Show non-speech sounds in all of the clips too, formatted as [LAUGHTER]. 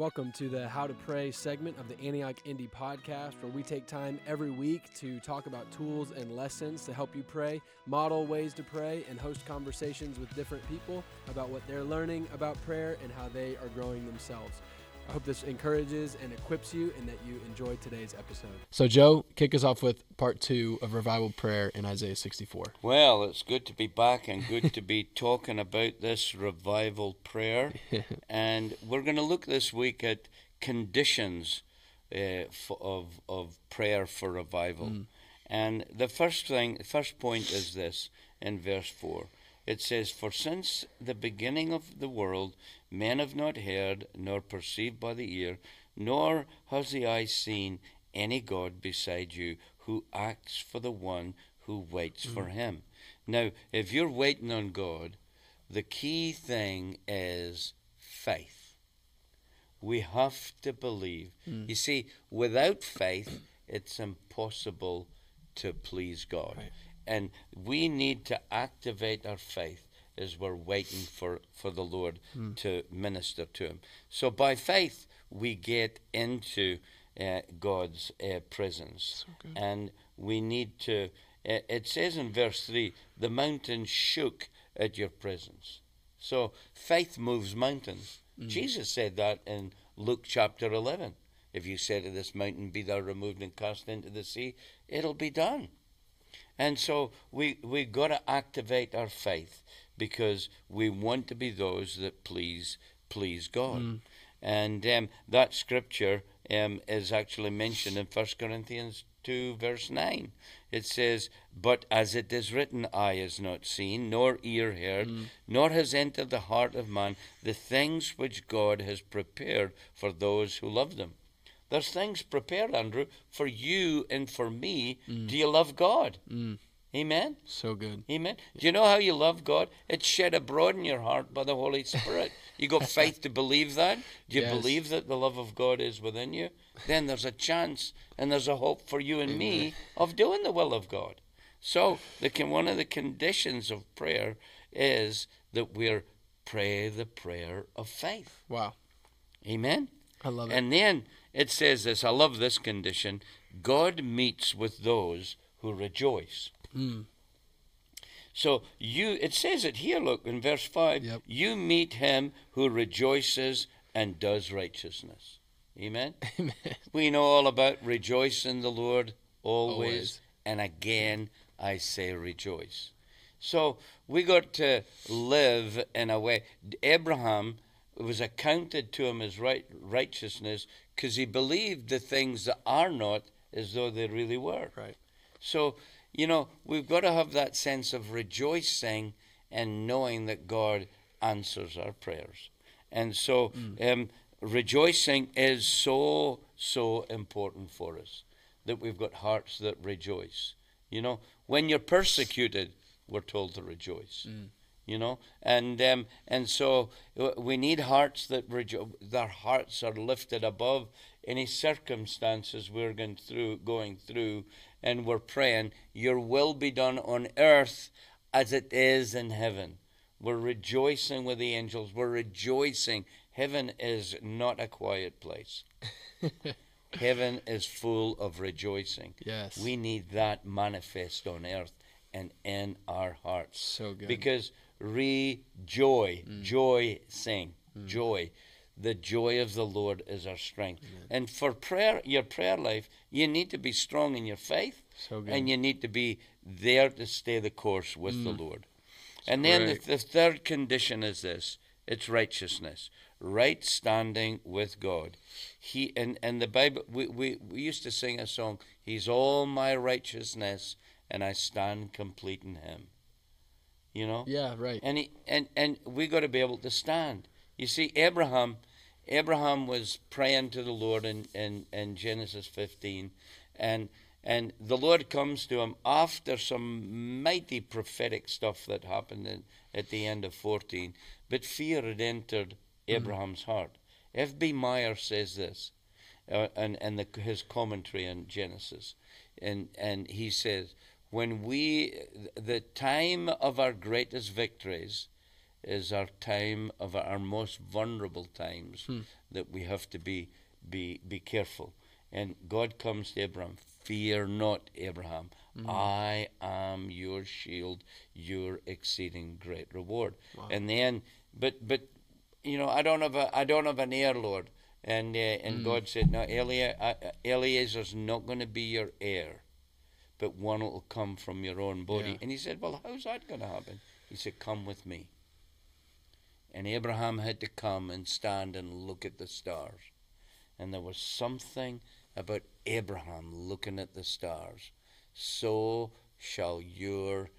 Welcome to the How to Pray segment of the Antioch Indy podcast, where we take time every week to talk about tools and lessons to help you pray, model ways to pray, and host conversations with different people about what they're learning about prayer and how they are growing themselves. I hope this encourages and equips you and that you enjoy today's episode. So, Joe, kick us off with part two of revival prayer in Isaiah 64. Well, it's good to be back and good to be [LAUGHS] talking about this revival prayer. [LAUGHS] and we're going to look this week at conditions uh, of, of prayer for revival. Mm. And the first thing, first point is this in verse 4 it says, For since the beginning of the world, men have not heard, nor perceived by the ear, nor has the eye seen any God beside you who acts for the one who waits mm. for him. Now, if you're waiting on God, the key thing is faith. We have to believe. Mm. You see, without faith, it's impossible to please God. Right and we need to activate our faith as we're waiting for, for the Lord mm. to minister to Him. So by faith, we get into uh, God's uh, presence. So and we need to, uh, it says in verse 3 the mountain shook at your presence. So faith moves mountains. Mm. Jesus said that in Luke chapter 11. If you say to this mountain, Be thou removed and cast into the sea, it'll be done. And so we we got to activate our faith because we want to be those that please please God. Mm. And um, that scripture um, is actually mentioned in 1 Corinthians 2, verse 9. It says, But as it is written, eye is not seen, nor ear heard, mm. nor has entered the heart of man the things which God has prepared for those who love them. There's things prepared, Andrew, for you and for me. Mm. Do you love God? Mm. Amen. So good. Amen. Do you know how you love God? It's shed abroad in your heart by the Holy Spirit. you got [LAUGHS] faith to believe that. Do you yes. believe that the love of God is within you? Then there's a chance and there's a hope for you and Amen. me of doing the will of God. So the one of the conditions of prayer is that we're pray the prayer of faith. Wow. Amen. I love it. And then it says this I love this condition God meets with those who rejoice. Mm. So you, it says it here. Look in verse five. Yep. You meet him who rejoices and does righteousness. Amen. [LAUGHS] Amen. We know all about rejoice in the Lord always, always. and again I say rejoice. So we got to live in a way. Abraham was accounted to him as right righteousness because he believed the things that are not as though they really were. Right. So, you know, we've got to have that sense of rejoicing and knowing that God answers our prayers. And so, mm. um, rejoicing is so, so important for us that we've got hearts that rejoice. You know, when you're persecuted, we're told to rejoice. Mm you know and um, and so uh, we need hearts that rejo- their hearts are lifted above any circumstances we're going through going through and we're praying your will be done on earth as it is in heaven. We're rejoicing with the angels. We're rejoicing. Heaven is not a quiet place. [LAUGHS] Heaven is full of rejoicing. Yes. We need that manifest on earth and in our hearts. So good. Because rejoice, mm. joy, sing, mm. joy. The joy of the Lord is our strength. Amen. And for prayer, your prayer life, you need to be strong in your faith, so and you need to be there to stay the course with mm. the Lord. and then the, the third condition is this: it's righteousness, right standing with God. He and and the Bible. We, we we used to sing a song. He's all my righteousness, and I stand complete in Him you know yeah right and he, and and we got to be able to stand you see abraham abraham was praying to the lord in in, in genesis 15 and and the lord comes to him after some mighty prophetic stuff that happened in, at the end of 14 but fear had entered mm-hmm. abraham's heart f.b meyer says this uh, and and the, his commentary on genesis and and he says when we, the time of our greatest victories is our time of our most vulnerable times Hmm. that we have to be be be careful. And God comes to Abraham, fear not, Abraham. Hmm. I am your shield, your exceeding great reward. Wow. And then, but but, you know, I don't have a I don't have an heir, Lord. And uh, and God said, no, Eli, uh, Eliezer's not going to be your heir, but one will come from your own body. Yeah. And he said, well, how's that going to happen? He said, come with me. And Abraham had to come and stand and look at the stars. And there was something about Abraham looking at the stars. So shall your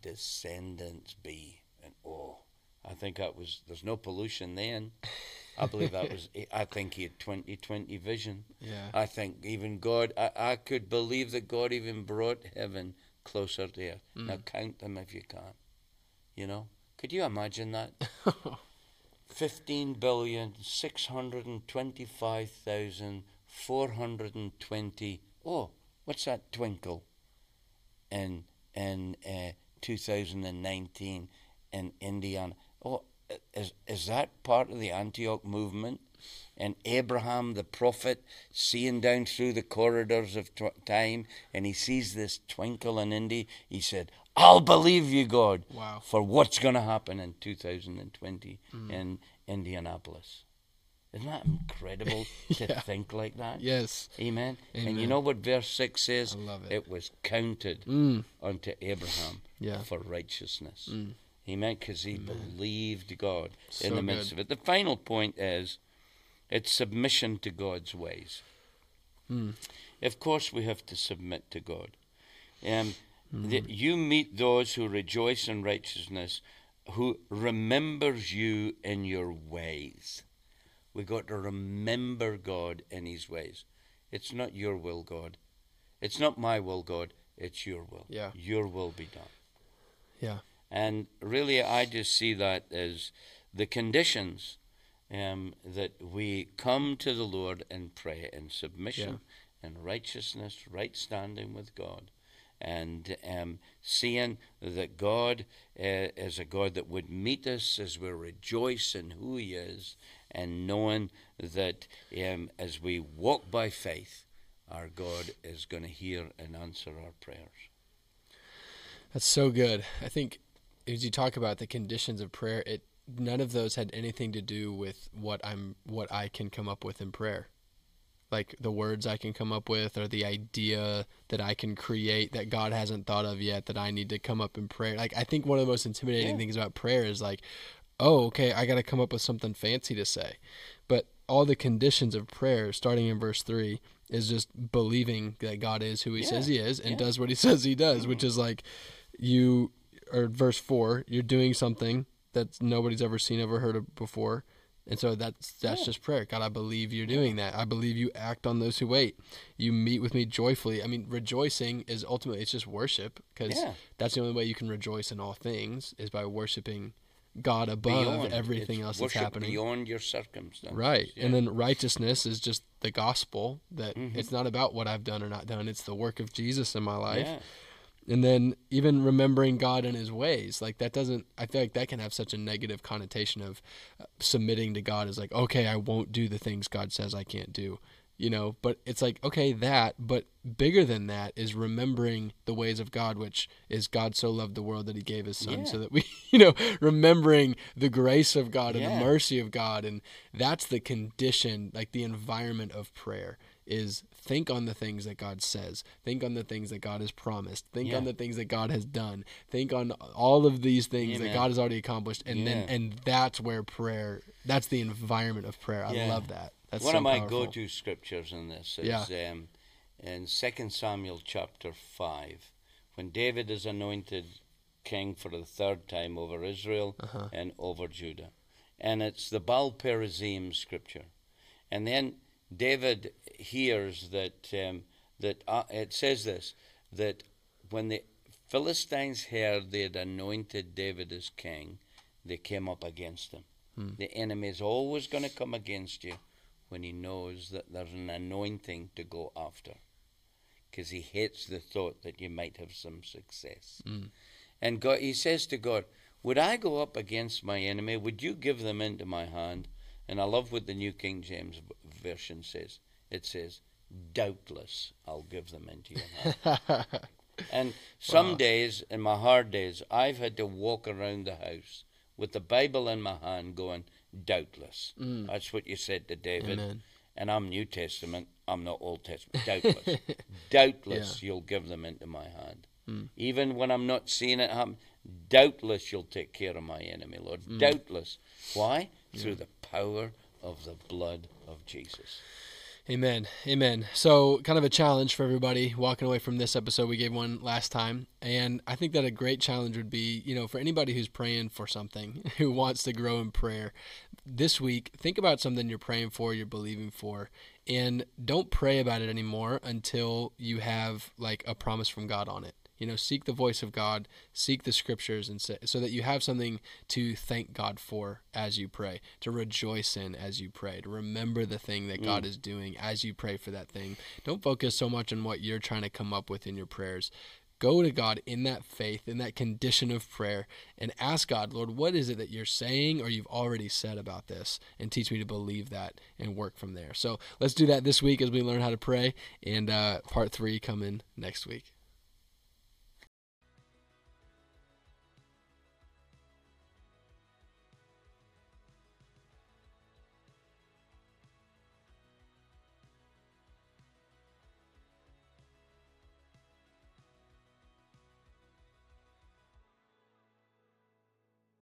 descendants be. And oh, I think that was, there's no pollution then. I believe that was, [LAUGHS] I think he had 2020 vision. Yeah. I think even God, I, I could believe that God even brought heaven closer to earth. Now mm. count them if you can. You know? Could you imagine that? [LAUGHS] Fifteen billion six hundred and twenty-five thousand four hundred and twenty. Oh, what's that twinkle? In in uh, two thousand and nineteen in Indiana. Oh, is is that part of the Antioch movement? And Abraham, the prophet, seeing down through the corridors of tw- time, and he sees this twinkle in Indy. He said, "I'll believe you, God." Wow. for what's going to happen in 2020 in Indianapolis. Isn't that incredible [LAUGHS] to Yeah. think like that? Yes. Amen. And you know what verse 6 says? I love it. was counted Mm. unto Abraham Yeah. Mm. for righteousness. Amen. Because he believed God in the midst good. of it. The final point is it's submission to God's ways. Mm. Of course, we have to submit to God. Um, Mm-hmm. that you meet those who rejoice in righteousness, who remembers you in your ways. We got to remember God in His ways. It's not your will, God. It's not my will, God. It's your will. Yeah. Your will be done. Yeah. And really, I just see that as the conditions um, that we come to the Lord and pray in submission and righteousness, right standing with God, and um, seeing that God uh, is a God that would meet us as we rejoice in who He is, and knowing that um, as we walk by faith, our God is going to hear and answer our prayers. That's so good. I think as you talk about the conditions of prayer, it none of those had anything to do with what I'm what I can come up with in prayer. Like the words I can come up with or the idea that I can create that God hasn't thought of yet that I need to come up in prayer. Like I think one of the most intimidating Yeah. things about prayer is like, oh, okay, I got to come up with something fancy to say. But all the conditions of prayer starting in verse 3 is just believing that God is who he Yeah. says he is and Yeah. does what he [LAUGHS] says he does, which mm-hmm. is like you or verse four, you're doing something that nobody's ever seen, ever heard of before. And so that's that's Yeah. just prayer. God, I believe you're doing that. I believe you act on those who wait. You meet with me joyfully. I mean, rejoicing is ultimately it's just worship because Yeah. that's the only way you can rejoice in all things is by worshiping God above Beyond everything else that's worship happening. beyond your circumstances. Right. Yeah. And then righteousness is just the gospel that Mhm. it's not about what I've done or not done. It's the work of Jesus in my life Yeah. And then even remembering God and His ways, like that doesn't. I feel like that can have such a negative connotation of uh, submitting to God as like, okay, I won't do the things God says I can't do, you know. But it's like, okay, that, but bigger than that is remembering the ways of God, which is God so loved the world that He gave His Son, Yeah. so that we, [LAUGHS] you know, remembering the grace of God and Yeah. the mercy of God, and that's the condition, like the environment of prayer is think on the things that God says, think on the things that God has promised, think on the things that God has done, think on all of these things that God has already accomplished, and then and that's where prayer, that's the environment of prayer. I Yeah. love that. That's One so of my powerful. go-to scriptures in this is Yeah. um, in Second Samuel chapter five, when David is anointed king for the third time over Israel Uh-huh. and over Judah, and it's the Baal Perazim scripture, and then David hears that um, that uh, it says this that when the Philistines heard they had anointed David as king, they came up against him. Hmm. The enemy is always going to come against you when he knows that there's an anointing to go after, because he hates the thought that you might have some success. Mm. And God, he says to God, Would I go up against my enemy? Would you give them into my hand? And I love what the New King James Version says. It says, Doubtless I'll give them into your hand. [LAUGHS] and some wow. days, in my hard days, I've had to walk around the house with the Bible in my hand going, Doubtless. Mm. That's what you said to David. Amen. And I'm New Testament, I'm not Old Testament. Doubtless. [LAUGHS] Doubtless yeah. you'll give them into my hand. Mm. Even when I'm not seeing it happen, doubtless you'll take care of my enemy, Lord. Mm. Doubtless. Why? Yeah. Through the power of the blood of Jesus. Amen. Amen. So, kind of a challenge for everybody walking away from this episode. We gave one last time. And I think that a great challenge would be, you know, for anybody who's praying for something, [LAUGHS] who wants to grow in prayer, this week, think about something you're praying for, you're believing for, and don't pray about it anymore until you have like a promise from God on it you know seek the voice of god seek the scriptures and say, so that you have something to thank god for as you pray to rejoice in as you pray to remember the thing that mm. god is doing as you pray for that thing don't focus so much on what you're trying to come up with in your prayers go to God in that faith, in that condition of prayer, and ask God, Lord, what is it that you're saying or you've already said about this? And teach me to believe that and work from there. So let's do that this week as we learn how to pray, and uh, part three coming next week.